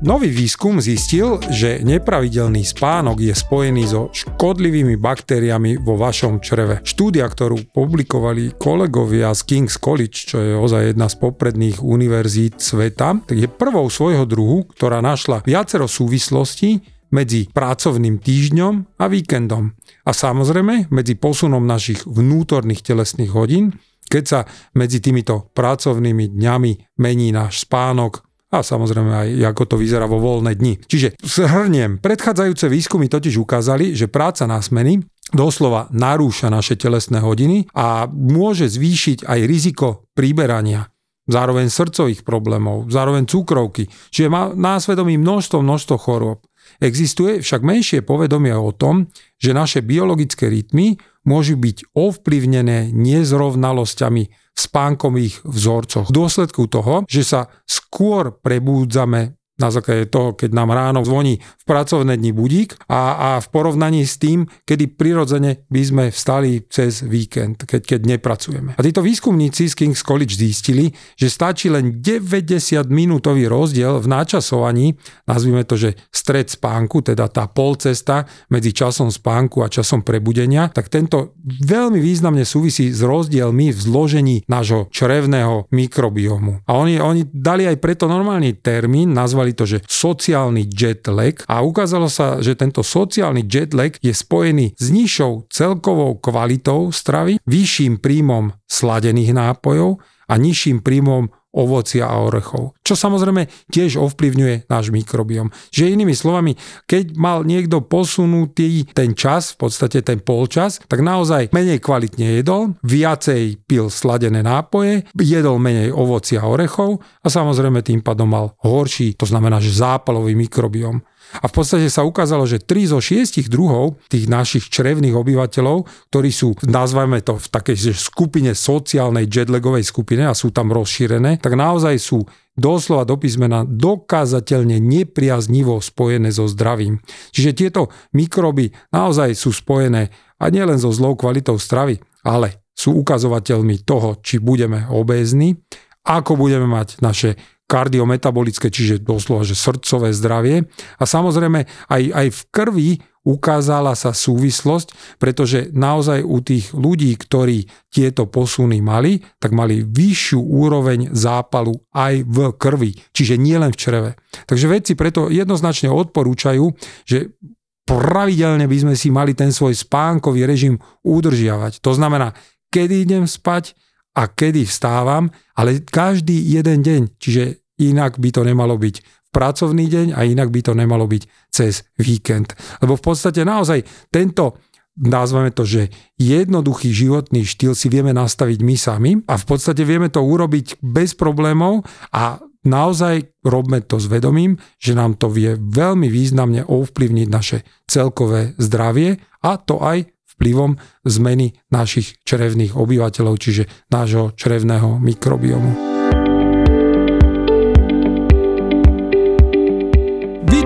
nový výskum zistil, že nepravidelný spánok je spojený so škodlivými baktériami vo vašom čreve. Štúdia, ktorú publikovali kolegovia z King's College, čo je ozaj jedna z popredných univerzít sveta, je prvou svojho druhu, ktorá našla viacero súvislostí medzi pracovným týždňom a víkendom. A samozrejme medzi posunom našich vnútorných telesných hodín, keď sa medzi týmito pracovnými dňami mení náš spánok, a samozrejme aj ako to vyzerá vo voľné dni. Čiže shrniem, predchádzajúce výskumy totiž ukázali, že práca na smeny doslova narúša naše telesné hodiny a môže zvýšiť aj riziko príberania zároveň srdcových problémov, zároveň cukrovky, čiže má násvedomí množstvo, množstvo chorôb. Existuje však menšie povedomie o tom, že naše biologické rytmy môžu byť ovplyvnené nezrovnalosťami v spánkových vzorcoch. V dôsledku toho, že sa skôr prebúdzame na základe toho, keď nám ráno zvoní v pracovné dni budík a, a v porovnaní s tým, kedy prirodzene by sme vstali cez víkend, keď, keď nepracujeme. A títo výskumníci z King's College zistili, že stačí len 90 minútový rozdiel v načasovaní, nazvime to, že stred spánku, teda tá polcesta medzi časom spánku a časom prebudenia, tak tento veľmi významne súvisí s rozdielmi v zložení nášho črevného mikrobiomu. A oni, oni dali aj preto normálny termín, nazvali nazvali to, že sociálny jet lag a ukázalo sa, že tento sociálny jet lag je spojený s nižšou celkovou kvalitou stravy, vyšším príjmom sladených nápojov a nižším príjmom ovocia a orechov. Čo samozrejme tiež ovplyvňuje náš mikrobiom. Že inými slovami, keď mal niekto posunutý ten čas, v podstate ten polčas, tak naozaj menej kvalitne jedol, viacej pil sladené nápoje, jedol menej ovocia a orechov a samozrejme tým pádom mal horší, to znamená, že zápalový mikrobiom. A v podstate sa ukázalo, že 3 zo 6 druhov tých našich črevných obyvateľov, ktorí sú, nazvajme to v takej skupine sociálnej jetlagovej skupine a sú tam rozšírené, tak naozaj sú doslova do písmena dokázateľne nepriaznivo spojené so zdravím. Čiže tieto mikroby naozaj sú spojené a nielen so zlou kvalitou stravy, ale sú ukazovateľmi toho, či budeme obézni, ako budeme mať naše kardiometabolické, čiže doslova, že srdcové zdravie. A samozrejme aj, aj v krvi ukázala sa súvislosť, pretože naozaj u tých ľudí, ktorí tieto posuny mali, tak mali vyššiu úroveň zápalu aj v krvi, čiže nielen v čreve. Takže vedci preto jednoznačne odporúčajú, že pravidelne by sme si mali ten svoj spánkový režim udržiavať. To znamená, kedy idem spať, a kedy vstávam, ale každý jeden deň, čiže inak by to nemalo byť v pracovný deň a inak by to nemalo byť cez víkend. Lebo v podstate naozaj tento nazveme to, že jednoduchý životný štýl si vieme nastaviť my sami a v podstate vieme to urobiť bez problémov a naozaj robme to s vedomím, že nám to vie veľmi významne ovplyvniť naše celkové zdravie a to aj vplyvom zmeny našich črevných obyvateľov, čiže nášho črevného mikrobiomu.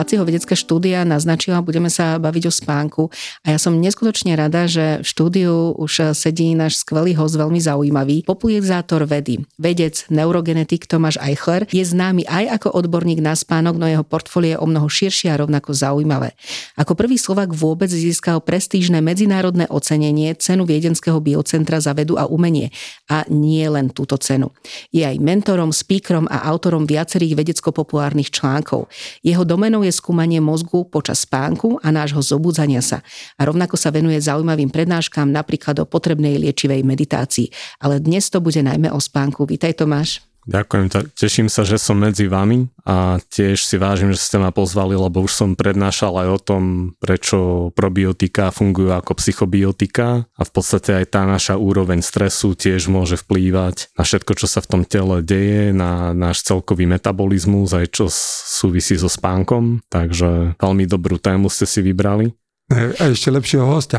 Laciho vedecká štúdia naznačila, budeme sa baviť o spánku a ja som neskutočne rada, že v štúdiu už sedí náš skvelý host, veľmi zaujímavý, popularizátor vedy, vedec, neurogenetik Tomáš Eichler, je známy aj ako odborník na spánok, no jeho portfólie je o mnoho širšie a rovnako zaujímavé. Ako prvý Slovak vôbec získal prestížne medzinárodné ocenenie cenu Viedenského biocentra za vedu a umenie a nie len túto cenu. Je aj mentorom, speakerom a autorom viacerých vedecko-populárnych článkov. Jeho domenou je skúmanie mozgu počas spánku a nášho zobudzania sa. A rovnako sa venuje zaujímavým prednáškam napríklad o potrebnej liečivej meditácii. Ale dnes to bude najmä o spánku. Vítaj Tomáš. Ďakujem, teším sa, že som medzi vami a tiež si vážim, že ste ma pozvali, lebo už som prednášal aj o tom, prečo probiotika fungujú ako psychobiotika a v podstate aj tá naša úroveň stresu tiež môže vplývať na všetko, čo sa v tom tele deje, na náš celkový metabolizmus, aj čo súvisí so spánkom, takže veľmi dobrú tému ste si vybrali. A ešte lepšieho hostia.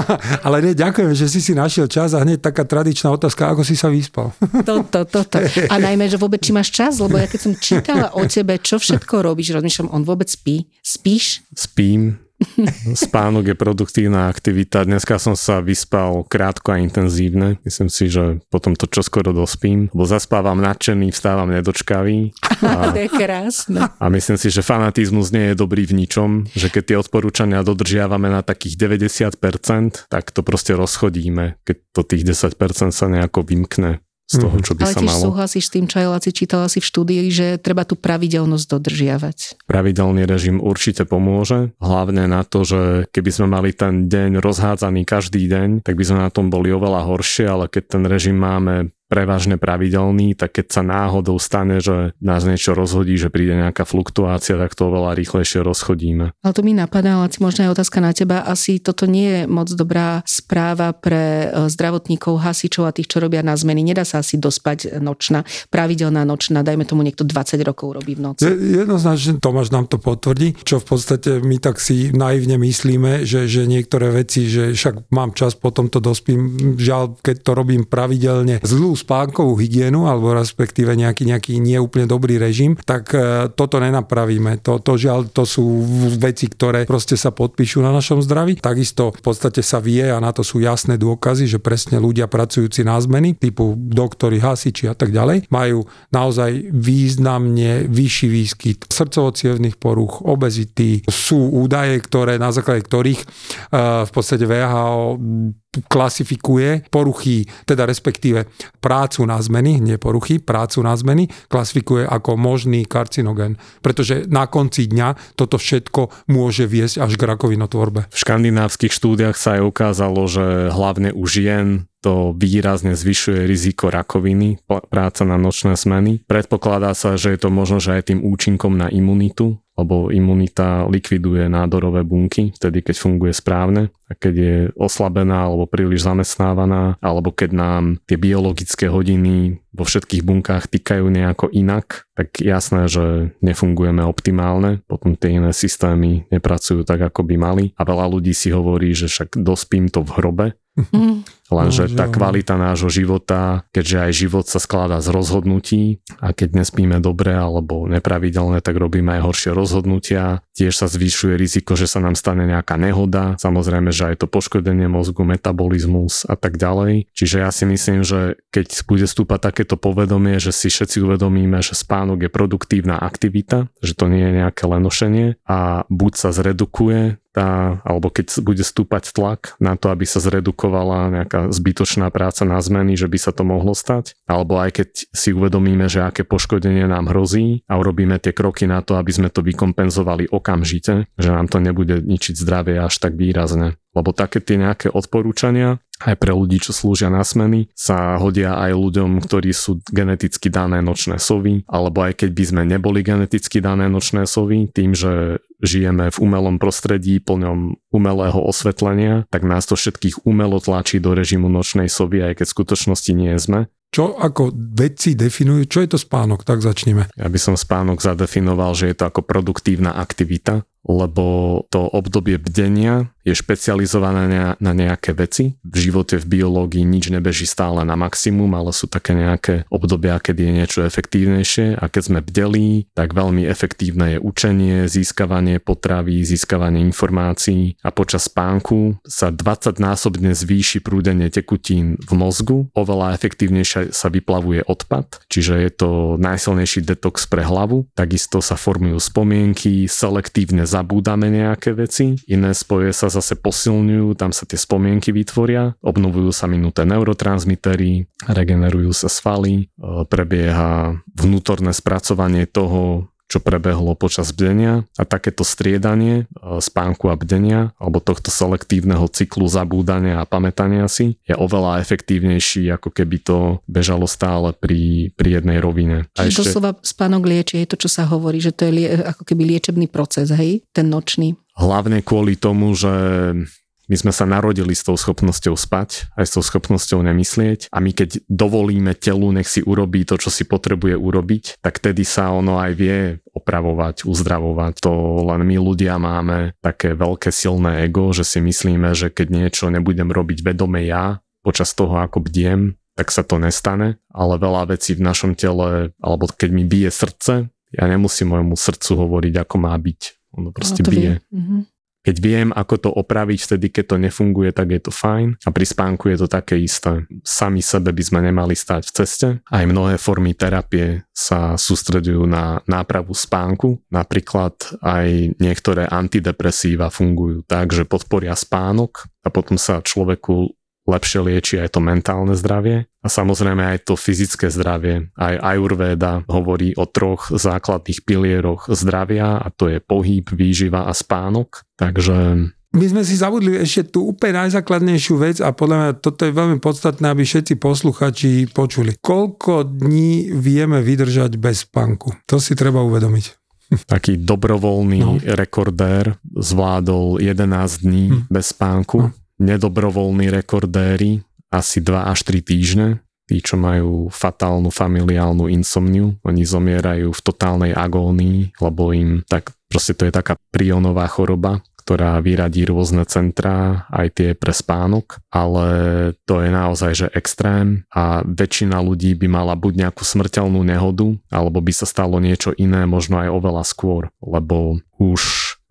Ale nie, ďakujem, že si si našiel čas a hneď taká tradičná otázka, ako si sa vyspal. Toto, toto. A najmä, že vôbec či máš čas, lebo ja keď som čítala o tebe, čo všetko robíš, rozmýšľam, on vôbec spí? Spíš? Spím, Spánok je produktívna aktivita. Dneska som sa vyspal krátko a intenzívne. Myslím si, že potom to čoskoro dospím, lebo zaspávam nadšený, vstávam nedočkavý. A, to je krásne. A myslím si, že fanatizmus nie je dobrý v ničom, že keď tie odporúčania dodržiavame na takých 90%, tak to proste rozchodíme, keď to tých 10% sa nejako vymkne z toho, mhm. čo by Ale sa malo. Ale súhlasíš s tým, čo aj Laci čítala si v štúdii, že treba tú pravidelnosť dodržiavať. Pravidelný režim určite pomôže, hlavne na to, že keby sme mali ten deň rozhádzaný každý deň, tak by sme na tom boli oveľa horšie, ale keď ten režim máme prevažne pravidelný, tak keď sa náhodou stane, že nás niečo rozhodí, že príde nejaká fluktuácia, tak to oveľa rýchlejšie rozchodíme. Ale to mi napadá, ale možno aj otázka na teba. Asi toto nie je moc dobrá správa pre e, zdravotníkov, hasičov a tých, čo robia na zmeny. Nedá sa asi dospať nočná, pravidelná nočná, dajme tomu niekto 20 rokov robí v noci. Jednoznačne Tomáš nám to potvrdí, čo v podstate my tak si naivne myslíme, že, že niektoré veci, že však mám čas, potom to dospím, žiaľ, keď to robím pravidelne, zlú spánkovú hygienu alebo respektíve nejaký, nejaký neúplne dobrý režim, tak e, toto nenapravíme. To, to žiaľ, to sú veci, ktoré proste sa podpíšu na našom zdraví. Takisto v podstate sa vie a na to sú jasné dôkazy, že presne ľudia pracujúci na zmeny, typu doktori, hasiči a tak ďalej, majú naozaj významne vyšší výskyt srdcovo poruch, obezity. Sú údaje, ktoré, na základe ktorých uh, v podstate VHO klasifikuje poruchy, teda respektíve prácu na zmeny, nie poruchy, prácu na zmeny, klasifikuje ako možný karcinogen. Pretože na konci dňa toto všetko môže viesť až k rakovinotvorbe. V škandinávskych štúdiách sa aj ukázalo, že hlavne u žien to výrazne zvyšuje riziko rakoviny, práca na nočné smeny. Predpokladá sa, že je to možno, že aj tým účinkom na imunitu, lebo imunita likviduje nádorové bunky, vtedy keď funguje správne a keď je oslabená alebo príliš zamestnávaná, alebo keď nám tie biologické hodiny vo všetkých bunkách týkajú nejako inak, tak jasné, že nefungujeme optimálne, potom tie iné systémy nepracujú tak, ako by mali a veľa ľudí si hovorí, že však dospím to v hrobe, Mm. Lenže no, tá kvalita nášho života, keďže aj život sa skladá z rozhodnutí a keď nespíme dobre alebo nepravidelne, tak robíme aj horšie rozhodnutia. Tiež sa zvyšuje riziko, že sa nám stane nejaká nehoda. Samozrejme, že aj to poškodenie mozgu, metabolizmus a tak ďalej. Čiže ja si myslím, že keď bude stúpať takéto povedomie, že si všetci uvedomíme, že spánok je produktívna aktivita, že to nie je nejaké lenošenie a buď sa zredukuje tá, alebo keď bude stúpať tlak na to, aby sa zredukovala nejaká zbytočná práca na zmeny, že by sa to mohlo stať, alebo aj keď si uvedomíme, že aké poškodenie nám hrozí a urobíme tie kroky na to, aby sme to vykompenzovali okamžite, že nám to nebude ničiť zdravie až tak výrazne. Lebo také tie nejaké odporúčania aj pre ľudí, čo slúžia na smeny, sa hodia aj ľuďom, ktorí sú geneticky dané nočné sovy, alebo aj keď by sme neboli geneticky dané nočné sovy, tým, že žijeme v umelom prostredí plňom umelého osvetlenia, tak nás to všetkých umelo tlačí do režimu nočnej sovy, aj keď v skutočnosti nie sme. Čo ako vedci definujú, čo je to spánok? Tak začneme. Ja by som spánok zadefinoval, že je to ako produktívna aktivita, lebo to obdobie bdenia je špecializované na nejaké veci. V živote v biológii nič nebeží stále na maximum, ale sú také nejaké obdobia, kedy je niečo efektívnejšie. A keď sme bdelí, tak veľmi efektívne je učenie, získavanie potravy, získavanie informácií. A počas spánku sa 20 násobne zvýši prúdenie tekutín v mozgu, oveľa efektívnejšie sa vyplavuje odpad, čiže je to najsilnejší detox pre hlavu, takisto sa formujú spomienky, selektívne zabúdame nejaké veci, iné spoje sa zase posilňujú, tam sa tie spomienky vytvoria, obnovujú sa minuté neurotransmitery, regenerujú sa svaly, e, prebieha vnútorné spracovanie toho, čo prebehlo počas bdenia a takéto striedanie e, spánku a bdenia alebo tohto selektívneho cyklu zabúdania a pamätania si je oveľa efektívnejší ako keby to bežalo stále pri, pri jednej rovine. Čiže ešte... doslova spánok lieči, je to, čo sa hovorí, že to je lie, ako keby liečebný proces, hej, ten nočný. Hlavne kvôli tomu, že my sme sa narodili s tou schopnosťou spať, aj s tou schopnosťou nemyslieť a my keď dovolíme telu, nech si urobí to, čo si potrebuje urobiť, tak tedy sa ono aj vie opravovať, uzdravovať. To len my ľudia máme také veľké silné ego, že si myslíme, že keď niečo nebudem robiť vedome ja, počas toho ako bdiem, tak sa to nestane, ale veľa vecí v našom tele, alebo keď mi bije srdce, ja nemusím môjmu srdcu hovoriť, ako má byť. Ono proste no, bije. Mm-hmm. Keď viem, ako to opraviť vtedy, keď to nefunguje, tak je to fajn. A pri spánku je to také isté. Sami sebe by sme nemali stať v ceste. Aj mnohé formy terapie sa sústredujú na nápravu spánku. Napríklad aj niektoré antidepresíva fungujú tak, že podporia spánok a potom sa človeku lepšie lieči aj to mentálne zdravie a samozrejme aj to fyzické zdravie. Aj Ayurveda hovorí o troch základných pilieroch zdravia a to je pohyb, výživa a spánok. Takže my sme si zabudli ešte tú úplne najzákladnejšiu vec a podľa mňa toto je veľmi podstatné, aby všetci posluchači počuli. Koľko dní vieme vydržať bez spánku? To si treba uvedomiť. Taký dobrovoľný no. rekordér zvládol 11 dní hm. bez spánku. No nedobrovoľní rekordéri asi 2 až 3 týždne. Tí, čo majú fatálnu familiálnu insomniu, oni zomierajú v totálnej agónii, lebo im tak proste to je taká prionová choroba, ktorá vyradí rôzne centrá, aj tie pre spánok, ale to je naozaj že extrém a väčšina ľudí by mala buď nejakú smrteľnú nehodu, alebo by sa stalo niečo iné, možno aj oveľa skôr, lebo už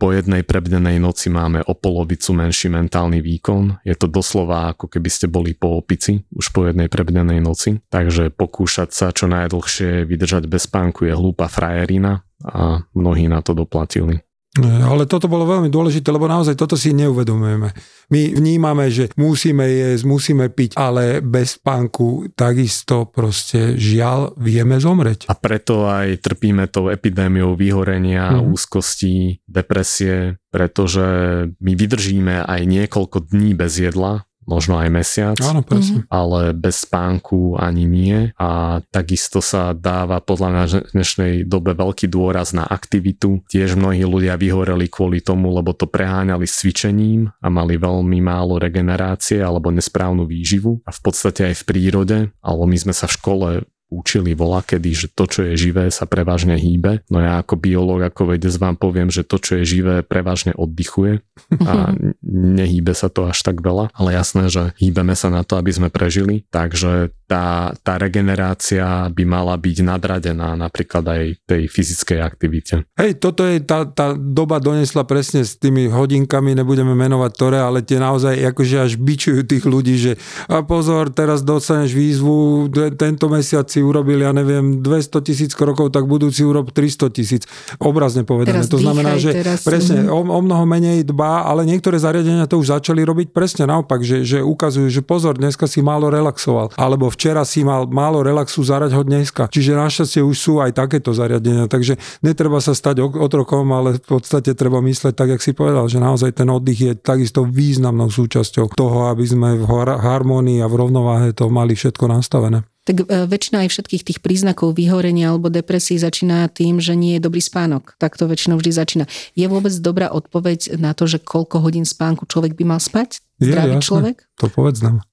po jednej prebdenej noci máme o polovicu menší mentálny výkon. Je to doslova ako keby ste boli po opici už po jednej prebdenej noci. Takže pokúšať sa čo najdlhšie vydržať bez spánku je hlúpa frajerina a mnohí na to doplatili. Ale toto bolo veľmi dôležité, lebo naozaj toto si neuvedomujeme. My vnímame, že musíme jesť, musíme piť, ale bez spánku takisto proste žiaľ vieme zomreť. A preto aj trpíme tou epidémiou vyhorenia, mm. úzkosti, depresie, pretože my vydržíme aj niekoľko dní bez jedla, možno aj mesiac, Áno, presne. ale bez spánku ani nie a takisto sa dáva podľa mňa v dnešnej dobe veľký dôraz na aktivitu. Tiež mnohí ľudia vyhoreli kvôli tomu, lebo to preháňali s cvičením a mali veľmi málo regenerácie alebo nesprávnu výživu a v podstate aj v prírode, alebo my sme sa v škole učili vola kedy, že to, čo je živé, sa prevažne hýbe. No ja ako biológ, ako vedec vám poviem, že to, čo je živé, prevažne oddychuje a nehýbe sa to až tak veľa. Ale jasné, že hýbeme sa na to, aby sme prežili. Takže tá, tá regenerácia by mala byť nadradená napríklad aj tej fyzickej aktivite. Hej, toto je, tá, tá doba donesla presne s tými hodinkami, nebudeme menovať ktoré, ale tie naozaj akože až bičujú tých ľudí, že a pozor, teraz dostaneš výzvu, tento mesiac si urobil, ja neviem, 200 tisíc krokov, tak budúci urob 300 tisíc. Obrazne povedané. Teraz to znamená, že teraz... presne o, o mnoho menej dbá, ale niektoré zariadenia to už začali robiť presne naopak, že, že ukazujú, že pozor, dneska si málo relaxoval, alebo včera si mal málo relaxu, zarať ho dneska. Čiže našťastie už sú aj takéto zariadenia, takže netreba sa stať otrokom, ale v podstate treba mysleť tak, jak si povedal, že naozaj ten oddych je takisto významnou súčasťou toho, aby sme v harmonii a v rovnováhe to mali všetko nastavené tak e, väčšina aj všetkých tých príznakov vyhorenia alebo depresí začína tým, že nie je dobrý spánok. Tak to väčšinou vždy začína. Je vôbec dobrá odpoveď na to, že koľko hodín spánku človek by mal spať? Zdravý je, človek? To povedz nám.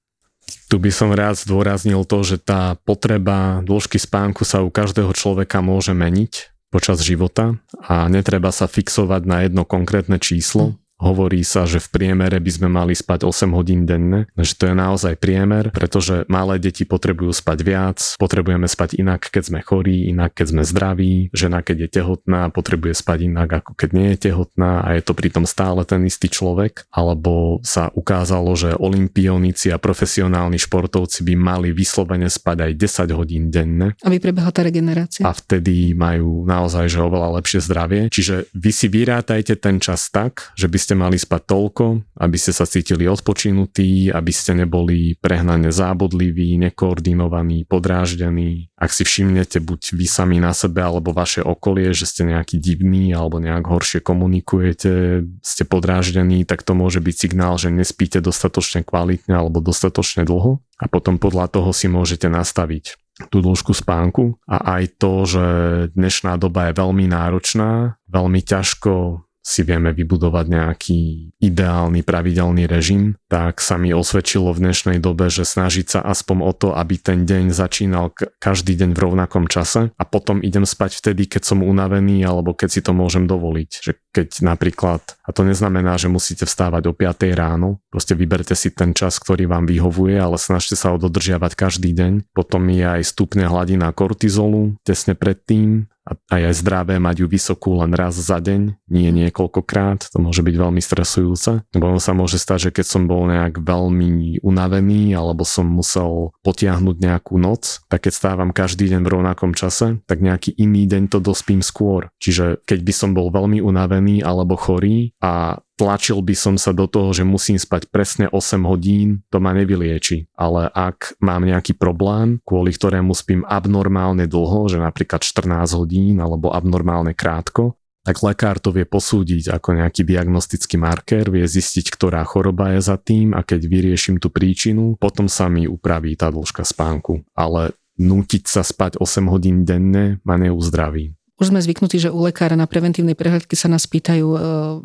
Tu by som rád zdôraznil to, že tá potreba dĺžky spánku sa u každého človeka môže meniť počas života a netreba sa fixovať na jedno konkrétne číslo, Hovorí sa, že v priemere by sme mali spať 8 hodín denne, že to je naozaj priemer, pretože malé deti potrebujú spať viac, potrebujeme spať inak, keď sme chorí, inak, keď sme zdraví, žena, keď je tehotná, potrebuje spať inak, ako keď nie je tehotná a je to pritom stále ten istý človek, alebo sa ukázalo, že olimpionici a profesionálni športovci by mali vyslovene spať aj 10 hodín denne. Aby prebehla tá regenerácia. A vtedy majú naozaj že oveľa lepšie zdravie. Čiže vy si vyrátajte ten čas tak, že by ste ste mali spať toľko, aby ste sa cítili odpočinutí, aby ste neboli prehnane zábodliví, nekoordinovaní, podráždení. Ak si všimnete buď vy sami na sebe alebo vaše okolie, že ste nejaký divný alebo nejak horšie komunikujete, ste podráždení, tak to môže byť signál, že nespíte dostatočne kvalitne alebo dostatočne dlho a potom podľa toho si môžete nastaviť tú dĺžku spánku a aj to, že dnešná doba je veľmi náročná, veľmi ťažko si vieme vybudovať nejaký ideálny pravidelný režim, tak sa mi osvedčilo v dnešnej dobe, že snažiť sa aspoň o to, aby ten deň začínal každý deň v rovnakom čase a potom idem spať vtedy, keď som unavený alebo keď si to môžem dovoliť. Že keď napríklad, a to neznamená, že musíte vstávať o 5 ráno, proste vyberte si ten čas, ktorý vám vyhovuje, ale snažte sa ho dodržiavať každý deň. Potom je aj stupne hladina kortizolu tesne predtým a je zdravé mať ju vysokú len raz za deň, nie niekoľkokrát, to môže byť veľmi stresujúce, lebo sa môže stať, že keď som bol nejak veľmi unavený alebo som musel potiahnuť nejakú noc, tak keď stávam každý deň v rovnakom čase, tak nejaký iný deň to dospím skôr. Čiže keď by som bol veľmi unavený alebo chorý a tlačil by som sa do toho, že musím spať presne 8 hodín, to ma nevylieči. Ale ak mám nejaký problém, kvôli ktorému spím abnormálne dlho, že napríklad 14 hodín alebo abnormálne krátko, tak lekár to vie posúdiť ako nejaký diagnostický marker, vie zistiť, ktorá choroba je za tým a keď vyrieším tú príčinu, potom sa mi upraví tá dĺžka spánku. Ale nútiť sa spať 8 hodín denne ma neuzdraví. Už sme zvyknutí, že u lekára na preventívnej prehľadke sa nás pýtajú e,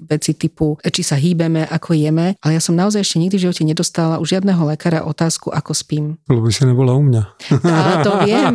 veci typu, či sa hýbeme, ako jeme, ale ja som naozaj ešte nikdy v živote nedostala u žiadneho lekára otázku, ako spím. Lebo by si nebola u mňa. A to viem.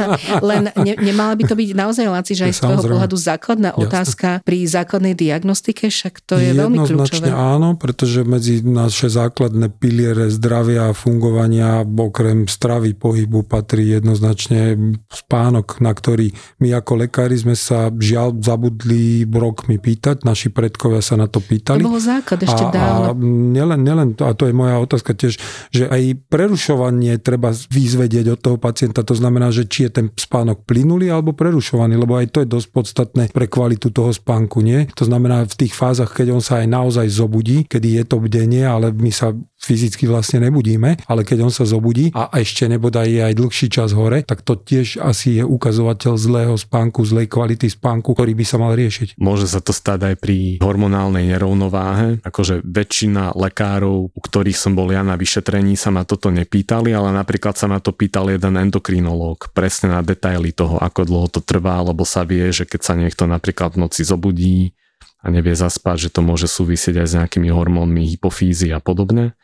Len ne, nemala by to byť naozaj, Laci, že aj z tvojho pohľadu základná Jasne. otázka pri základnej diagnostike, však to je veľmi kľúčové. áno, pretože medzi naše základné piliere zdravia a fungovania okrem stravy pohybu patrí jednoznačne spánok, na ktorý my ako lekári sme sa žiaľ zabudli rokmi pýtať, naši predkovia sa na to pýtali. To bolo základ ešte a, dávno. A nielen, nielen to, a to je moja otázka tiež, že aj prerušovanie treba vyzvedieť od toho pacienta, to znamená, že či je ten spánok plynulý alebo prerušovaný, lebo aj to je dosť podstatné pre kvalitu toho spánku, nie? To znamená v tých fázach, keď on sa aj naozaj zobudí, kedy je to bdenie, ale my sa fyzicky vlastne nebudíme, ale keď on sa zobudí a ešte nebodaj je aj dlhší čas hore, tak to tiež asi je ukazovateľ zlého spánku, zlej kvality spánku, ktorý by sa mal riešiť. Môže sa to stať aj pri hormonálnej nerovnováhe, akože väčšina lekárov, u ktorých som bol ja na vyšetrení, sa ma toto nepýtali, ale napríklad sa ma to pýtal jeden endokrinológ, presne na detaily toho, ako dlho to trvá, lebo sa vie, že keď sa niekto napríklad v noci zobudí, a nevie zaspať, že to môže súvisieť aj s nejakými hormónmi hypofízy a podobne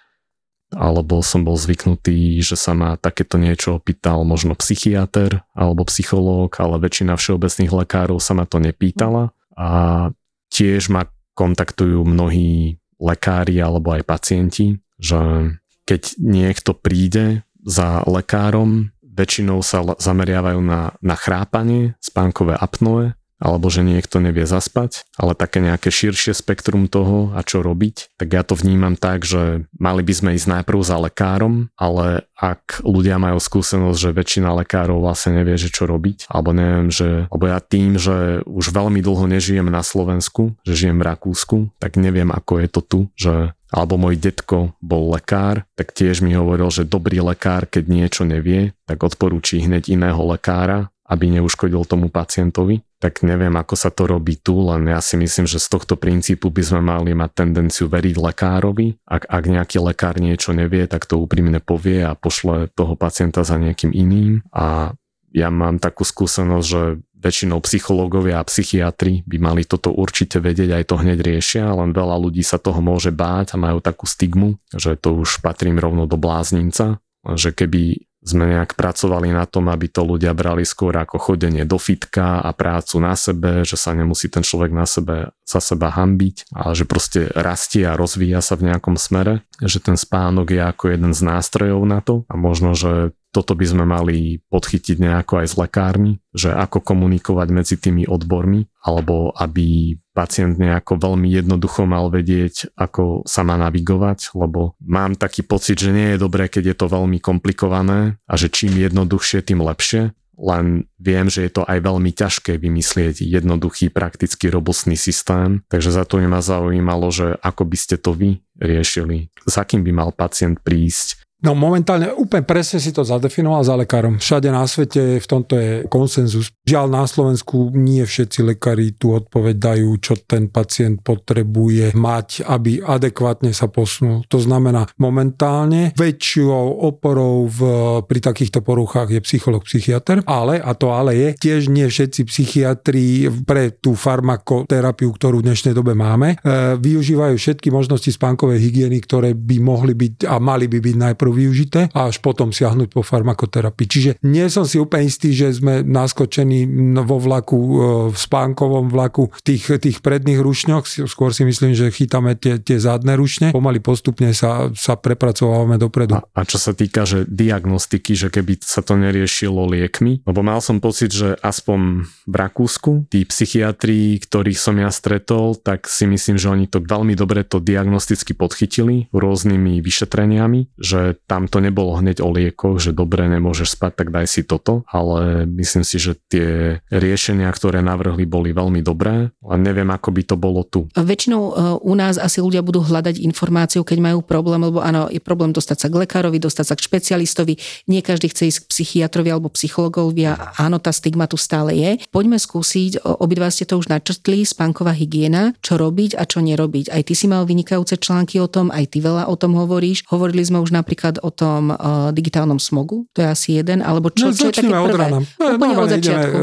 alebo som bol zvyknutý, že sa ma takéto niečo opýtal možno psychiatr alebo psychológ, ale väčšina všeobecných lekárov sa ma to nepýtala. A tiež ma kontaktujú mnohí lekári alebo aj pacienti, že keď niekto príde za lekárom, väčšinou sa zameriavajú na, na chrápanie, spánkové apnoe alebo že niekto nevie zaspať, ale také nejaké širšie spektrum toho a čo robiť, tak ja to vnímam tak, že mali by sme ísť najprv za lekárom, ale ak ľudia majú skúsenosť, že väčšina lekárov vlastne nevie, že čo robiť, alebo neviem, že, alebo ja tým, že už veľmi dlho nežijem na Slovensku, že žijem v Rakúsku, tak neviem, ako je to tu, že alebo môj detko bol lekár, tak tiež mi hovoril, že dobrý lekár, keď niečo nevie, tak odporúči hneď iného lekára, aby neuškodil tomu pacientovi tak neviem, ako sa to robí tu, len ja si myslím, že z tohto princípu by sme mali mať tendenciu veriť lekárovi. Ak, ak nejaký lekár niečo nevie, tak to úprimne povie a pošle toho pacienta za nejakým iným. A ja mám takú skúsenosť, že väčšinou psychológovia a psychiatri by mali toto určite vedieť, aj to hneď riešia, len veľa ľudí sa toho môže báť a majú takú stigmu, že to už patrím rovno do blázninca, že keby sme nejak pracovali na tom, aby to ľudia brali skôr ako chodenie do fitka a prácu na sebe, že sa nemusí ten človek na sebe, za seba hambiť, ale že proste rastie a rozvíja sa v nejakom smere, že ten spánok je ako jeden z nástrojov na to. A možno, že toto by sme mali podchytiť nejako aj z lekármi, že ako komunikovať medzi tými odbormi, alebo aby pacient nejako veľmi jednoducho mal vedieť, ako sa má navigovať, lebo mám taký pocit, že nie je dobré, keď je to veľmi komplikované a že čím jednoduchšie, tým lepšie. Len viem, že je to aj veľmi ťažké vymyslieť jednoduchý, prakticky robustný systém, takže za to ma zaujímalo, že ako by ste to vy riešili, za kým by mal pacient prísť, No momentálne úplne presne si to zadefinoval za lekárom. Všade na svete v tomto je konsenzus. Žiaľ na Slovensku nie všetci lekári tu odpoveď dajú, čo ten pacient potrebuje mať, aby adekvátne sa posunul. To znamená, momentálne väčšou oporou v, pri takýchto poruchách je psycholog, psychiatr, ale, a to ale je, tiež nie všetci psychiatri pre tú farmakoterapiu, ktorú v dnešnej dobe máme, e, využívajú všetky možnosti spánkovej hygieny, ktoré by mohli byť a mali by byť najprv využité a až potom siahnuť po farmakoterapii. Čiže nie som si úplne istý, že sme naskočení vo vlaku, e, v spánkovom vlaku v tých, tých predných rušňoch. Skôr si myslím, že chytáme tie, tie zadné rušne. Pomaly postupne sa, sa prepracovávame dopredu. A, a čo sa týka, že diagnostiky, že keby sa to neriešilo liekmi, lebo mal som pocit, že aspoň v Rakúsku, tí psychiatri, ktorých som ja stretol, tak si myslím, že oni to veľmi dobre to diagnosticky podchytili rôznymi vyšetreniami, že tam to nebolo hneď o liekoch, že dobre, nemôžeš spať, tak daj si toto, ale myslím si, že tie riešenia, ktoré navrhli, boli veľmi dobré, len neviem, ako by to bolo tu. Väčšinou e, u nás asi ľudia budú hľadať informáciu, keď majú problém, lebo áno, je problém dostať sa k lekárovi, dostať sa k špecialistovi, nie každý chce ísť k psychiatrovi alebo psychologovi a áno, tá stigma tu stále je. Poďme skúsiť, obidva ste to už načrtli, spánková hygiena, čo robiť a čo nerobiť. Aj ty si mal vynikajúce články o tom, aj ty veľa o tom hovoríš. Hovorili sme už napríklad o tom uh, digitálnom smogu, to je asi jeden, alebo čo, no, čo je také prvé? od rána. No, Úplne od začiatku.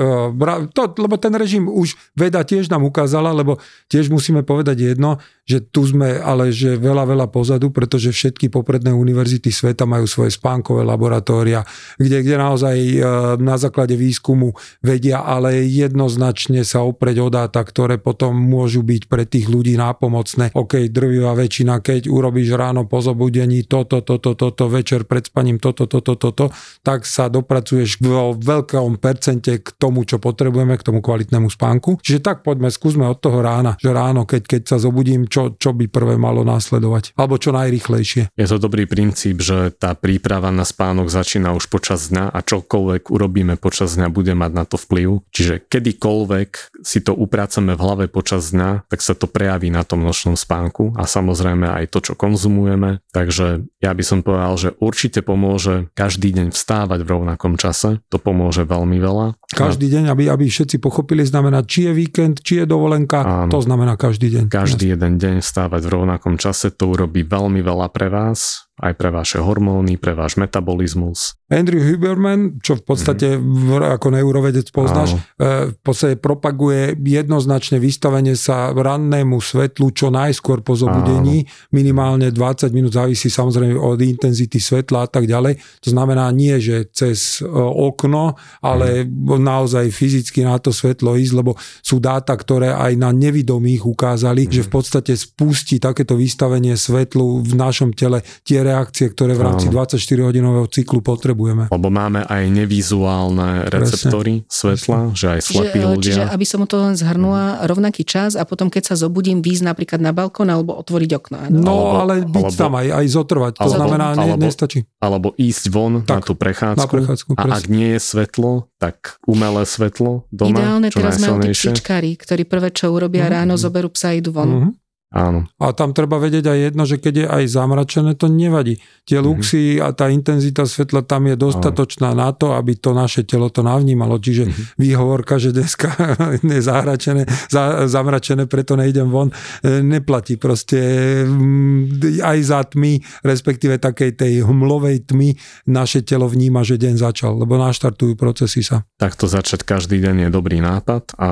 To, lebo ten režim už veda tiež nám ukázala, lebo tiež musíme povedať jedno, že tu sme ale že veľa, veľa pozadu, pretože všetky popredné univerzity sveta majú svoje spánkové laboratória, kde, kde naozaj uh, na základe výskumu vedia, ale jednoznačne sa opreť o dáta, ktoré potom môžu byť pre tých ľudí nápomocné. OK, drvivá väčšina, keď urobíš ráno po zobudení toto, toto, toto, toto, večer pred spaním toto, toto, toto, tak sa dopracuješ vo veľkom percente k tomu, čo potrebujeme, k tomu kvalitnému spánku. Čiže tak poďme, skúsme od toho rána, že ráno, keď, keď sa zobudím, čo, čo by prvé malo následovať, alebo čo najrychlejšie. Je to dobrý princíp, že tá príprava na spánok začína už počas dňa a čokoľvek urobíme počas dňa bude mať na to vplyv. Čiže kedykoľvek si to upraceme v hlave počas dňa, tak sa to prejaví na tom nočnom spánku a samozrejme aj to, čo konzumujeme. Takže ja by som povedal, že určite pomôže každý deň vstávať v rovnakom čase. To pomôže veľmi veľa. Každý deň, aby, aby všetci pochopili, znamená, či je víkend, či je dovolenka, Áno. to znamená každý deň. Každý jeden deň vstávať v rovnakom čase, to urobí veľmi veľa pre vás aj pre vaše hormóny, pre váš metabolizmus. Andrew Huberman, čo v podstate mm. ako neurovedec poznáš, Áno. E, v podstate propaguje jednoznačne vystavenie sa rannému svetlu čo najskôr po zobudení, Áno. minimálne 20 minút závisí samozrejme od intenzity svetla a tak ďalej. To znamená nie, že cez e, okno, ale mm. naozaj fyzicky na to svetlo ísť, lebo sú dáta, ktoré aj na nevidomých ukázali, mm. že v podstate spustí takéto vystavenie svetlu v našom tele tie reakcie, ktoré v rámci 24-hodinového cyklu potrebujeme. Lebo máme aj nevizuálne receptory Presne. svetla, že aj slepí čiže, ľudia. Čiže aby som to len zhrnula, mm. rovnaký čas a potom keď sa zobudím, výjsť napríklad na balkón alebo otvoriť okno. No, alebo, ale byť alebo, tam aj, aj zotrvať, to alebo, znamená, ne, alebo, nestačí. Alebo ísť von tak, na tú prechádzku, na prechádzku a ak nie je svetlo, tak umelé svetlo doma, Ideálne čo teraz majú tí psičkári, ktorí prvé čo urobia mm-hmm. ráno, zoberú psa a idú von. Mm-hmm. Áno. A tam treba vedieť aj jedno, že keď je aj zamračené, to nevadí. Tie mm-hmm. luxy a tá intenzita svetla tam je dostatočná Áno. na to, aby to naše telo to navnímalo. Čiže mm-hmm. výhovorka, že dneska je zahračené, za, zamračené, preto nejdem von, e, neplatí. Proste mm, aj za tmy, respektíve takej tej hmlovej tmy, naše telo vníma, že deň začal, lebo naštartujú procesy sa. Takto začať každý deň je dobrý nápad a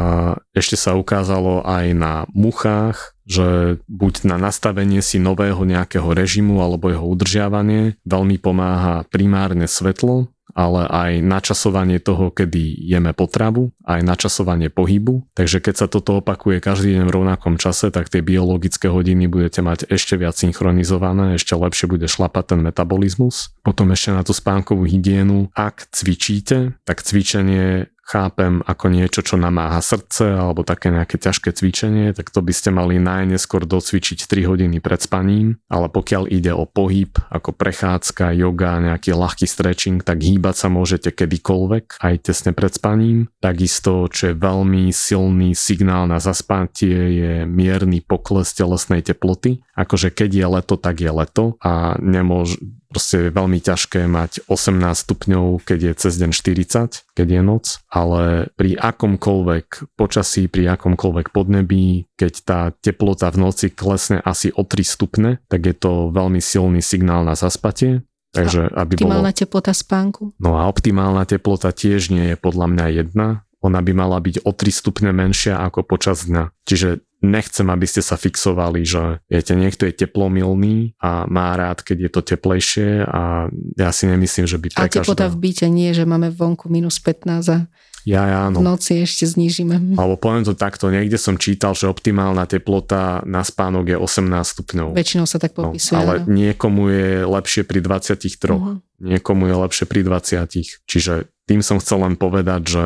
ešte sa ukázalo aj na muchách, že buď na nastavenie si nového nejakého režimu alebo jeho udržiavanie veľmi pomáha primárne svetlo ale aj načasovanie toho, kedy jeme potravu, aj načasovanie pohybu. Takže keď sa toto opakuje každý deň v rovnakom čase, tak tie biologické hodiny budete mať ešte viac synchronizované, ešte lepšie bude šlapať ten metabolizmus. Potom ešte na tú spánkovú hygienu. Ak cvičíte, tak cvičenie chápem ako niečo, čo namáha srdce alebo také nejaké ťažké cvičenie, tak to by ste mali najneskôr docvičiť 3 hodiny pred spaním, ale pokiaľ ide o pohyb, ako prechádzka, yoga, nejaký ľahký stretching, tak hýbať sa môžete kedykoľvek, aj tesne pred spaním. Takisto, čo je veľmi silný signál na zaspatie, je mierny pokles telesnej teploty. Akože keď je leto, tak je leto a nemôž, proste je veľmi ťažké mať 18 stupňov, keď je cez deň 40, keď je noc, ale pri akomkoľvek počasí, pri akomkoľvek podnebí, keď tá teplota v noci klesne asi o 3 stupne, tak je to veľmi silný signál na zaspatie. Takže aby optimálna bolo... teplota spánku? No a optimálna teplota tiež nie je podľa mňa jedna. Ona by mala byť o 3 stupne menšia ako počas dňa. Čiže nechcem, aby ste sa fixovali, že viete, niekto je teplomilný a má rád, keď je to teplejšie a ja si nemyslím, že by pre A teplota v byte nie, že máme vonku minus 15 a ja, ja, no. v noci ešte znížime. Alebo poviem to takto, niekde som čítal, že optimálna teplota na spánok je 18 stupňov. Väčšinou sa tak no, popisuje. No, ale no. niekomu je lepšie pri 23, uh-huh. Mhm. niekomu je lepšie pri 20. Čiže tým som chcel len povedať, že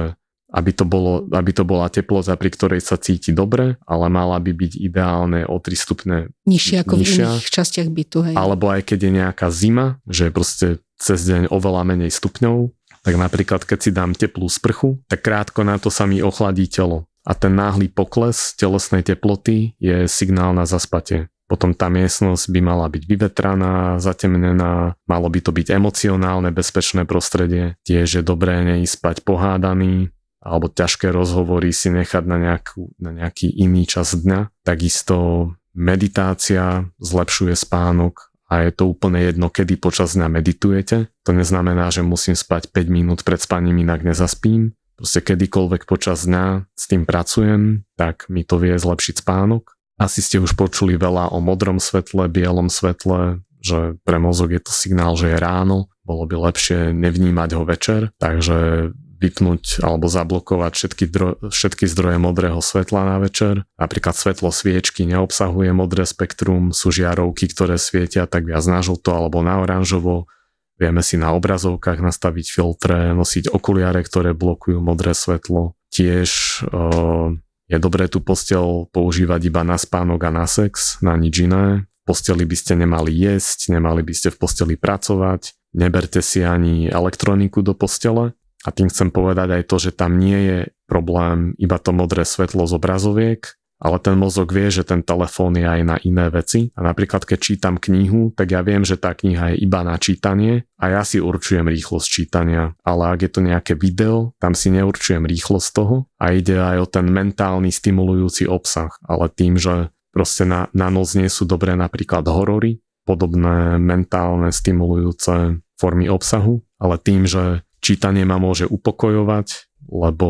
aby to, bolo, aby to bola teplota, pri ktorej sa cíti dobre, ale mala by byť ideálne o 3 stupne nižšie ako nižšia, v iných častiach bytu. Hej. Alebo aj keď je nejaká zima, že je proste cez deň oveľa menej stupňov, tak napríklad keď si dám teplú sprchu, tak krátko na to sa mi ochladí telo. A ten náhly pokles telesnej teploty je signál na zaspatie. Potom tá miestnosť by mala byť vyvetraná, zatemnená, malo by to byť emocionálne, bezpečné prostredie. Tiež je dobré neísť spať pohádaný, alebo ťažké rozhovory si nechať na, nejakú, na nejaký iný čas dňa. Takisto meditácia zlepšuje spánok a je to úplne jedno, kedy počas dňa meditujete. To neznamená, že musím spať 5 minút pred spaním, inak nezaspím. Proste kedykoľvek počas dňa s tým pracujem, tak mi to vie zlepšiť spánok. Asi ste už počuli veľa o modrom svetle, bielom svetle, že pre mozog je to signál, že je ráno, bolo by lepšie nevnímať ho večer, takže vypnúť alebo zablokovať všetky, dro- všetky zdroje modrého svetla na večer. Napríklad svetlo sviečky neobsahuje modré spektrum, sú žiarovky, ktoré svietia tak viac na žlto alebo na oranžovo. Vieme si na obrazovkách nastaviť filtre, nosiť okuliare, ktoré blokujú modré svetlo. Tiež uh, je dobré tú postel používať iba na spánok a na sex, na nič iné. V posteli by ste nemali jesť, nemali by ste v posteli pracovať, neberte si ani elektroniku do postele, a tým chcem povedať aj to, že tam nie je problém iba to modré svetlo z obrazoviek, ale ten mozog vie, že ten telefón je aj na iné veci. A napríklad, keď čítam knihu, tak ja viem, že tá kniha je iba na čítanie a ja si určujem rýchlosť čítania. Ale ak je to nejaké video, tam si neurčujem rýchlosť toho a ide aj o ten mentálny stimulujúci obsah. Ale tým, že proste na, na noc nie sú dobré napríklad horory, podobné mentálne stimulujúce formy obsahu, ale tým, že čítanie ma môže upokojovať, lebo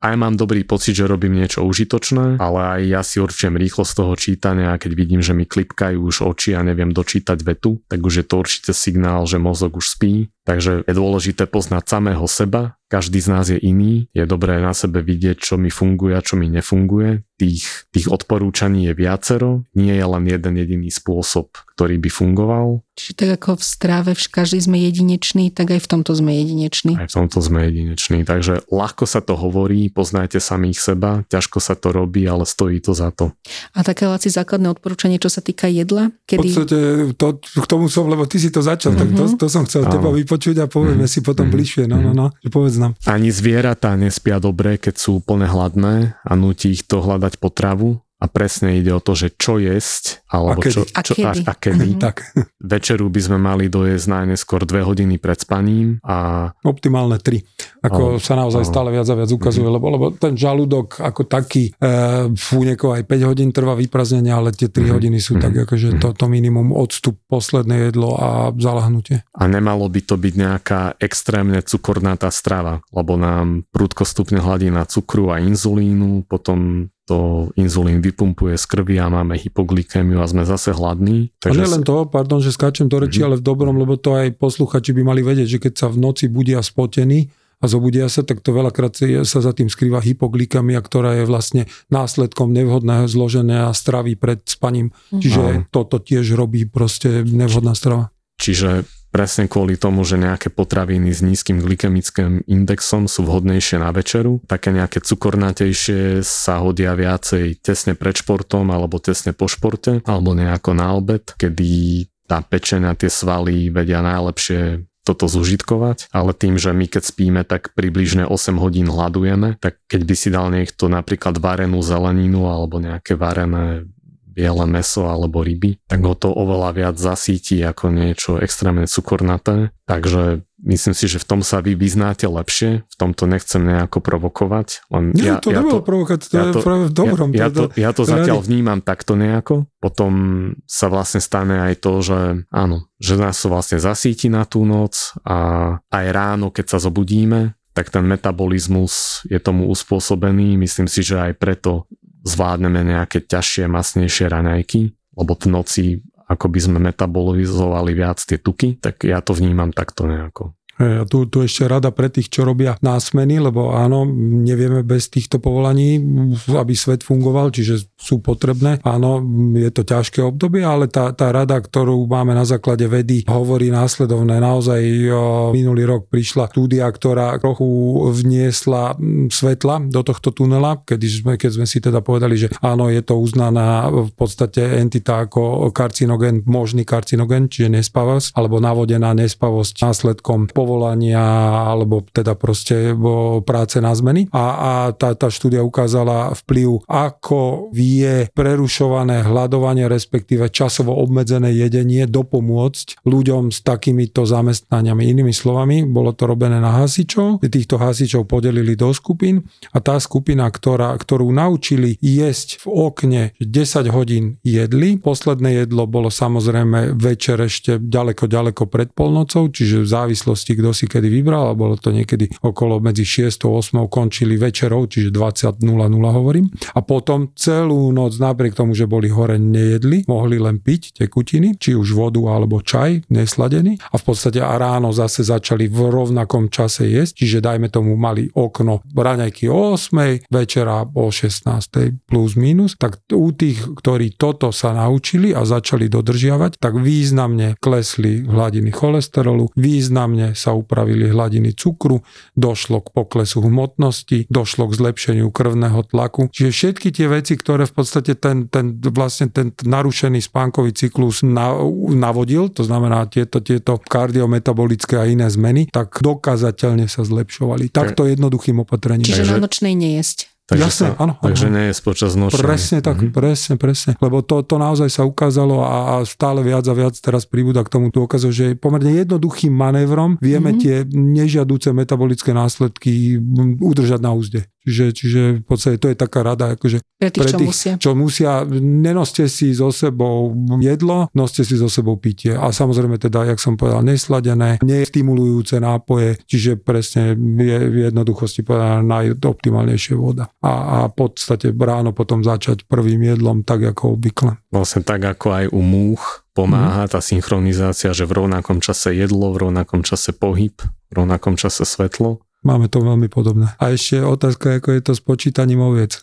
aj mám dobrý pocit, že robím niečo užitočné, ale aj ja si určujem rýchlosť toho čítania a keď vidím, že mi klipkajú už oči a neviem dočítať vetu, tak už je to určite signál, že mozog už spí. Takže je dôležité poznať samého seba, každý z nás je iný, je dobré na sebe vidieť, čo mi funguje a čo mi nefunguje. Tých, tých odporúčaní je viacero, nie je len jeden jediný spôsob, ktorý by fungoval. Čiže tak ako v stráve každý sme jedinečný, tak aj v tomto sme jedineční. Aj v tomto sme jedineční, takže ľahko sa to hovorí, poznajte samých seba, ťažko sa to robí, ale stojí to za to. A také laci základné odporúčanie, čo sa týka jedla? Kedy... V podstate to, k tomu som, lebo ty si to začal, mm-hmm. tak to, mhm. to som chcel Áno. teba vypočuť a povieme mm-hmm. si potom mm-hmm. bližšie. No, no, no, povedz nám. Ani zvieratá nespia dobre, keď sú úplne hladné a nutí ich to hľadať potravu a presne ide o to, že čo jesť, alebo a kedy. čo, čo a kedy. A, a kedy. Tak. Večeru by sme mali dojesť najneskôr 2 hodiny pred spaním a... Optimálne 3. Ako oh, sa naozaj oh. stále viac a viac ukazuje, mm-hmm. lebo, lebo ten žalúdok ako taký e, u niekoho aj 5 hodín trvá vypraznenie, ale tie 3 mm-hmm. hodiny sú mm-hmm. tak akože mm-hmm. to, to minimum odstup, posledné jedlo a zalahnutie. A nemalo by to byť nejaká extrémne cukornatá strava, lebo nám prúdko stupne hladina cukru a inzulínu, potom to inzulín vypumpuje z krvi a máme hypoglykémiu a sme zase hladní. Takže a len to, pardon, že skáčem do reči, mm-hmm. ale v dobrom, lebo to aj posluchači by mali vedieť, že keď sa v noci budia spotení, a zobudia sa, tak to veľakrát sa za tým skrýva hypoglykamia, ktorá je vlastne následkom nevhodného zloženia stravy pred spaním. Mm-hmm. Čiže toto tiež robí proste nevhodná strava. Čiže presne kvôli tomu, že nejaké potraviny s nízkym glykemickým indexom sú vhodnejšie na večeru. Také nejaké cukornatejšie sa hodia viacej tesne pred športom alebo tesne po športe alebo nejako na obed, kedy tá pečeň a tie svaly vedia najlepšie toto zužitkovať, ale tým, že my keď spíme, tak približne 8 hodín hľadujeme, tak keď by si dal niekto napríklad varenú zeleninu alebo nejaké varené biele meso alebo ryby, tak ho to oveľa viac zasíti ako niečo extrémne cukornaté. Takže myslím si, že v tom sa vy vyznáte lepšie, v tomto nechcem nejako provokovať. Len Nie, ja, to ja nebolo provokovať, to ja je to, práve v dobrom. Ja, ja, to, ja to zatiaľ vnímam takto nejako. Potom sa vlastne stane aj to, že áno, že nás to vlastne zasíti na tú noc a aj ráno, keď sa zobudíme, tak ten metabolizmus je tomu uspôsobený. Myslím si, že aj preto zvládneme nejaké ťažšie, masnejšie raňajky, lebo v noci ako by sme metabolizovali viac tie tuky, tak ja to vnímam takto nejako. A tu, tu ešte rada pre tých, čo robia násmeny, lebo áno, nevieme bez týchto povolaní, aby svet fungoval, čiže sú potrebné. Áno, je to ťažké obdobie, ale tá, tá rada, ktorú máme na základe vedy, hovorí následovné. Naozaj minulý rok prišla štúdia, ktorá trochu vniesla svetla do tohto tunela, keď sme, keď sme si teda povedali, že áno, je to uznaná v podstate entita ako karcinogen, možný karcinogen, čiže nespavosť, alebo navodená nespavosť následkom po povolania alebo teda proste práce na zmeny. A, a tá, tá štúdia ukázala vplyv, ako vie prerušované hľadovanie, respektíve časovo obmedzené jedenie dopomôcť ľuďom s takýmito zamestnaniami. Inými slovami, bolo to robené na hasičov, týchto hasičov podelili do skupín a tá skupina, ktorá, ktorú naučili jesť v okne 10 hodín jedli, posledné jedlo bolo samozrejme večer ešte ďaleko, ďaleko pred polnocou, čiže v závislosti kto si kedy vybral, a bolo to niekedy okolo medzi 6 a 8 končili večerou, čiže 20.00 hovorím. A potom celú noc, napriek tomu, že boli hore, nejedli, mohli len piť tekutiny, či už vodu alebo čaj, nesladený. A v podstate a ráno zase začali v rovnakom čase jesť, čiže dajme tomu mali okno raňajky o 8, večera o 16 plus minus, tak u tých, ktorí toto sa naučili a začali dodržiavať, tak významne klesli hladiny cholesterolu, významne sa upravili hladiny cukru, došlo k poklesu hmotnosti, došlo k zlepšeniu krvného tlaku. Čiže všetky tie veci, ktoré v podstate ten, ten vlastne ten narušený spánkový cyklus navodil, to znamená tieto, tieto kardiometabolické a iné zmeny, tak dokázateľne sa zlepšovali. Takto jednoduchým opatrením. Čiže na nočnej nejesť. Takže, Jasne, sa, áno, takže áno. nie je počas nočnej. Presne tak, mm-hmm. presne, presne. Lebo to, to naozaj sa ukázalo a, a stále viac a viac teraz pribúda k tomu dôkazu, že pomerne jednoduchým manévrom vieme mm-hmm. tie nežiaduce metabolické následky udržať na úzde. Čiže, čiže v podstate to je taká rada, akože pre tých, pre tých čo musia. Čo musia, nenoste si so sebou jedlo, noste si so sebou pitie. A samozrejme teda, jak som povedal, nesladené, nestimulujúce nápoje, čiže presne je v jednoduchosti povedaná najoptimálnejšia voda. A, a v podstate ráno potom začať prvým jedlom tak ako obvykle. Vlastne tak ako aj u múch pomáha mm. tá synchronizácia, že v rovnakom čase jedlo, v rovnakom čase pohyb, v rovnakom čase svetlo Máme to veľmi podobné. A ešte otázka, ako je to s počítaním oviec.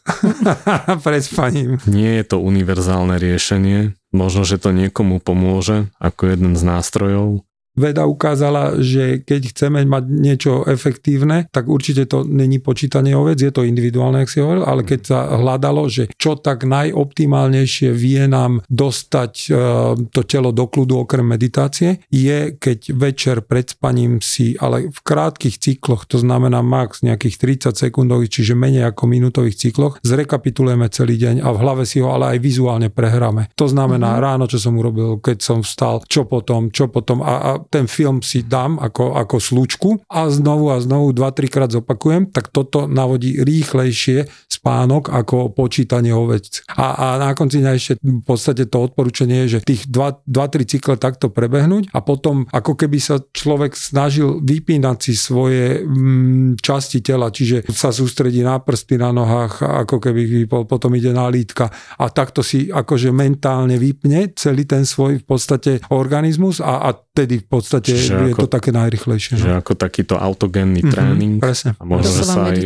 Pred spaním. Nie je to univerzálne riešenie. Možno, že to niekomu pomôže ako jeden z nástrojov, Veda ukázala, že keď chceme mať niečo efektívne, tak určite to není počítanie ovec, je to individuálne, ak si hovoril, ale keď sa hľadalo, že čo tak najoptimálnejšie vie nám dostať e, to telo do kľudu okrem meditácie, je keď večer pred spaním si, ale v krátkých cykloch, to znamená max nejakých 30 sekundových, čiže menej ako minútových cykloch, zrekapitulujeme celý deň a v hlave si ho ale aj vizuálne prehráme. To znamená mm-hmm. ráno, čo som urobil, keď som vstal, čo potom, čo potom a, a ten film si dám ako, ako slučku a znovu a znovu 2-3 krát zopakujem, tak toto navodí rýchlejšie spánok ako počítanie ovec. A, a na konci dňa ešte v podstate to odporúčanie je, že tých 2-3 cykle takto prebehnúť a potom ako keby sa človek snažil vypínať si svoje mm, časti tela, čiže sa sústredí na prsty na nohách, ako keby potom ide na lítka a takto si akože mentálne vypne celý ten svoj v podstate organizmus a, a tedy podstate Čiže je ako, to také najrychlejšie. Že no. ako takýto autogénny mm-hmm, tréning. Presne. A možno, že sa aj,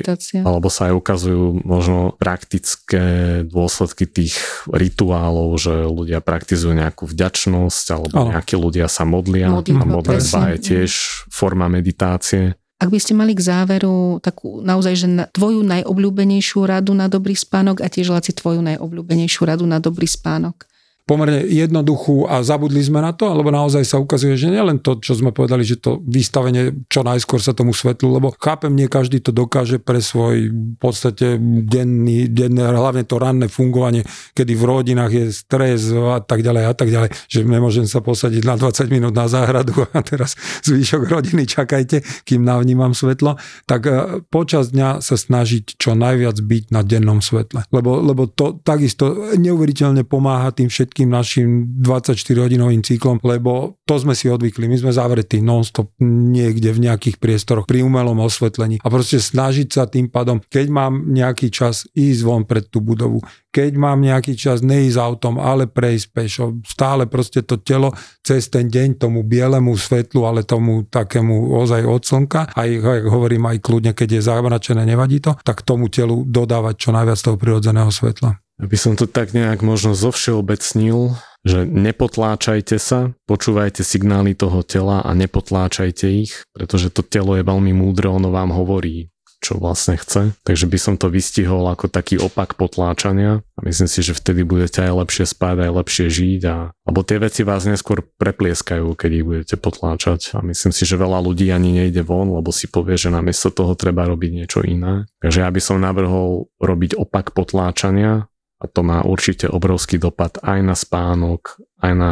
alebo sa aj ukazujú možno praktické dôsledky tých rituálov, že ľudia praktizujú nejakú vďačnosť, alebo ano. nejakí ľudia sa modlia. Modlitba, a modlitba je tiež forma meditácie. Ak by ste mali k záveru takú naozaj, že na, tvoju najobľúbenejšiu radu na dobrý spánok a tiež Laci tvoju najobľúbenejšiu radu na dobrý spánok pomerne jednoduchú a zabudli sme na to, alebo naozaj sa ukazuje, že nielen to, čo sme povedali, že to vystavenie čo najskôr sa tomu svetlu, lebo chápem, nie každý to dokáže pre svoj v podstate denný, denné, hlavne to ranné fungovanie, kedy v rodinách je stres a tak ďalej a tak ďalej, že nemôžem sa posadiť na 20 minút na záhradu a teraz zvyšok rodiny čakajte, kým navnímam svetlo, tak e, počas dňa sa snažiť čo najviac byť na dennom svetle, lebo, lebo to takisto neuveriteľne pomáha tým všetkým všetkým našim 24-hodinovým cyklom, lebo to sme si odvykli. My sme zavretí non-stop niekde v nejakých priestoroch pri umelom osvetlení a proste snažiť sa tým pádom, keď mám nejaký čas ísť von pred tú budovu, keď mám nejaký čas neísť autom, ale prejsť pešo, stále proste to telo cez ten deň tomu bielemu svetlu, ale tomu takému ozaj od slnka, aj hovorím aj kľudne, keď je zamračené, nevadí to, tak tomu telu dodávať čo najviac toho prirodzeného svetla. Aby som to tak nejak možno zovšeobecnil, že nepotláčajte sa, počúvajte signály toho tela a nepotláčajte ich, pretože to telo je veľmi múdre, ono vám hovorí, čo vlastne chce. Takže by som to vystihol ako taký opak potláčania a myslím si, že vtedy budete aj lepšie spať, aj lepšie žiť a alebo tie veci vás neskôr preplieskajú, keď ich budete potláčať a myslím si, že veľa ľudí ani nejde von, lebo si povie, že namiesto toho treba robiť niečo iné. Takže ja by som navrhol robiť opak potláčania a to má určite obrovský dopad aj na spánok, aj na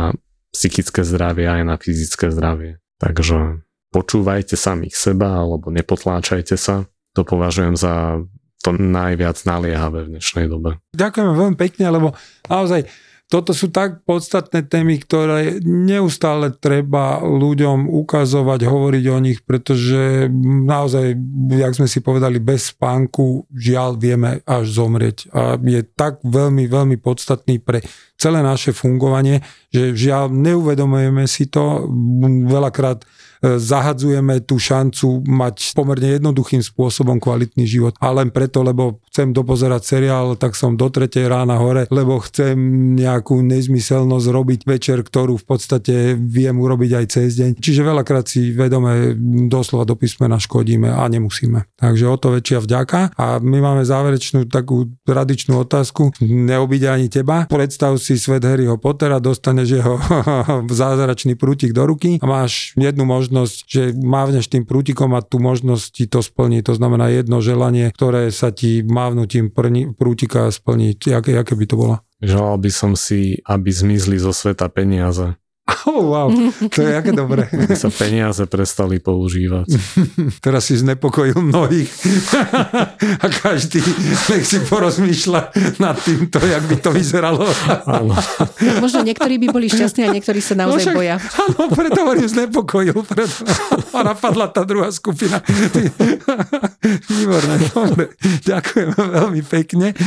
psychické zdravie, aj na fyzické zdravie. Takže počúvajte samých seba alebo nepotláčajte sa. To považujem za to najviac naliehavé v dnešnej dobe. Ďakujem veľmi pekne, lebo naozaj toto sú tak podstatné témy, ktoré neustále treba ľuďom ukazovať, hovoriť o nich, pretože naozaj, jak sme si povedali, bez spánku žiaľ vieme až zomrieť. A je tak veľmi, veľmi podstatný pre celé naše fungovanie, že žiaľ neuvedomujeme si to. Veľakrát E, zahadzujeme tú šancu mať pomerne jednoduchým spôsobom kvalitný život. A len preto, lebo chcem dopozerať seriál, tak som do tretej rána hore, lebo chcem nejakú nezmyselnosť robiť večer, ktorú v podstate viem urobiť aj cez deň. Čiže veľakrát si vedome doslova do písmena škodíme a nemusíme. Takže o to väčšia vďaka. A my máme záverečnú takú tradičnú otázku. Neobíde ani teba. Predstav si svet Harryho Pottera, dostaneš jeho zázračný prútik do ruky a máš jednu možnosť že mávneš tým prútikom a tú možnosť ti to splní. To znamená jedno želanie, ktoré sa ti mávnutím prútika splní. Jaké, jaké by to bolo? Želal by som si, aby zmizli zo sveta peniaze. Oh, wow, to je aké dobré. sa peniaze prestali používať. Teraz si znepokojil mnohých a každý nech si porozmýšľa nad týmto, jak by to vyzeralo. Áno. Možno niektorí by boli šťastní a niektorí sa naozaj no však, boja. Áno, preto hovorím znepokojil. Preto a napadla tá druhá skupina. Výborné, dobre. Ďakujem veľmi pekne.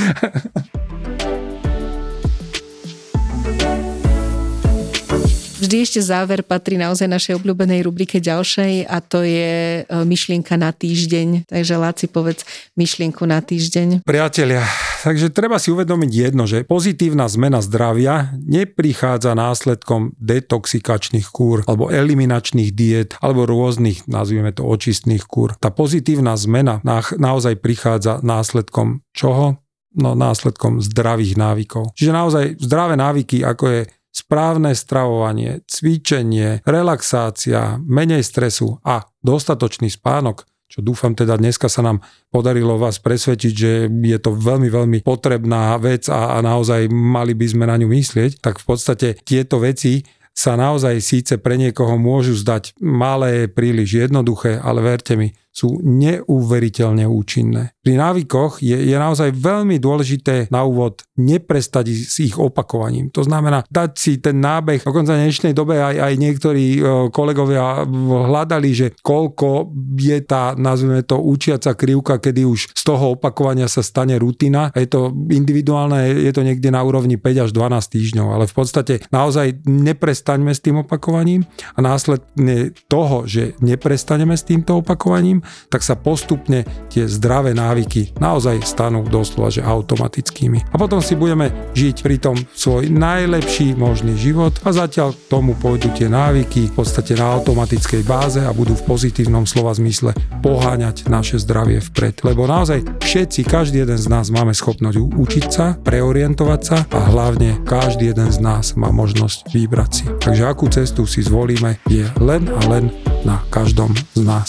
Vždy ešte záver patrí naozaj našej obľúbenej rubrike ďalšej a to je e, myšlienka na týždeň. Takže Láci, povedz myšlienku na týždeň. Priatelia, takže treba si uvedomiť jedno, že pozitívna zmena zdravia neprichádza následkom detoxikačných kúr alebo eliminačných diet alebo rôznych, nazvime to očistných kúr. Tá pozitívna zmena naozaj prichádza následkom čoho? No následkom zdravých návykov. Čiže naozaj zdravé návyky, ako je správne stravovanie, cvičenie, relaxácia, menej stresu a dostatočný spánok, čo dúfam teda dneska sa nám podarilo vás presvedčiť, že je to veľmi, veľmi potrebná vec a, a naozaj mali by sme na ňu myslieť, tak v podstate tieto veci sa naozaj síce pre niekoho môžu zdať malé, príliš jednoduché, ale verte mi, sú neuveriteľne účinné. Pri návykoch je, je naozaj veľmi dôležité na úvod neprestať s ich opakovaním. To znamená dať si ten nábeh, dokonca v dnešnej dobe aj, aj niektorí e, kolegovia hľadali, že koľko je tá, nazvime to, učiaca krivka, kedy už z toho opakovania sa stane rutina. Je to individuálne, je to niekde na úrovni 5 až 12 týždňov, ale v podstate naozaj neprestaňme s tým opakovaním a následne toho, že neprestaneme s týmto opakovaním, tak sa postupne tie zdravé návyky naozaj stanú doslova že automatickými. A potom si budeme žiť pri tom svoj najlepší možný život a zatiaľ tomu pôjdu tie návyky v podstate na automatickej báze a budú v pozitívnom slova zmysle poháňať naše zdravie vpred. Lebo naozaj všetci, každý jeden z nás máme schopnosť učiť sa, preorientovať sa a hlavne každý jeden z nás má možnosť vybrať si. Takže akú cestu si zvolíme je len a len na každom z nás.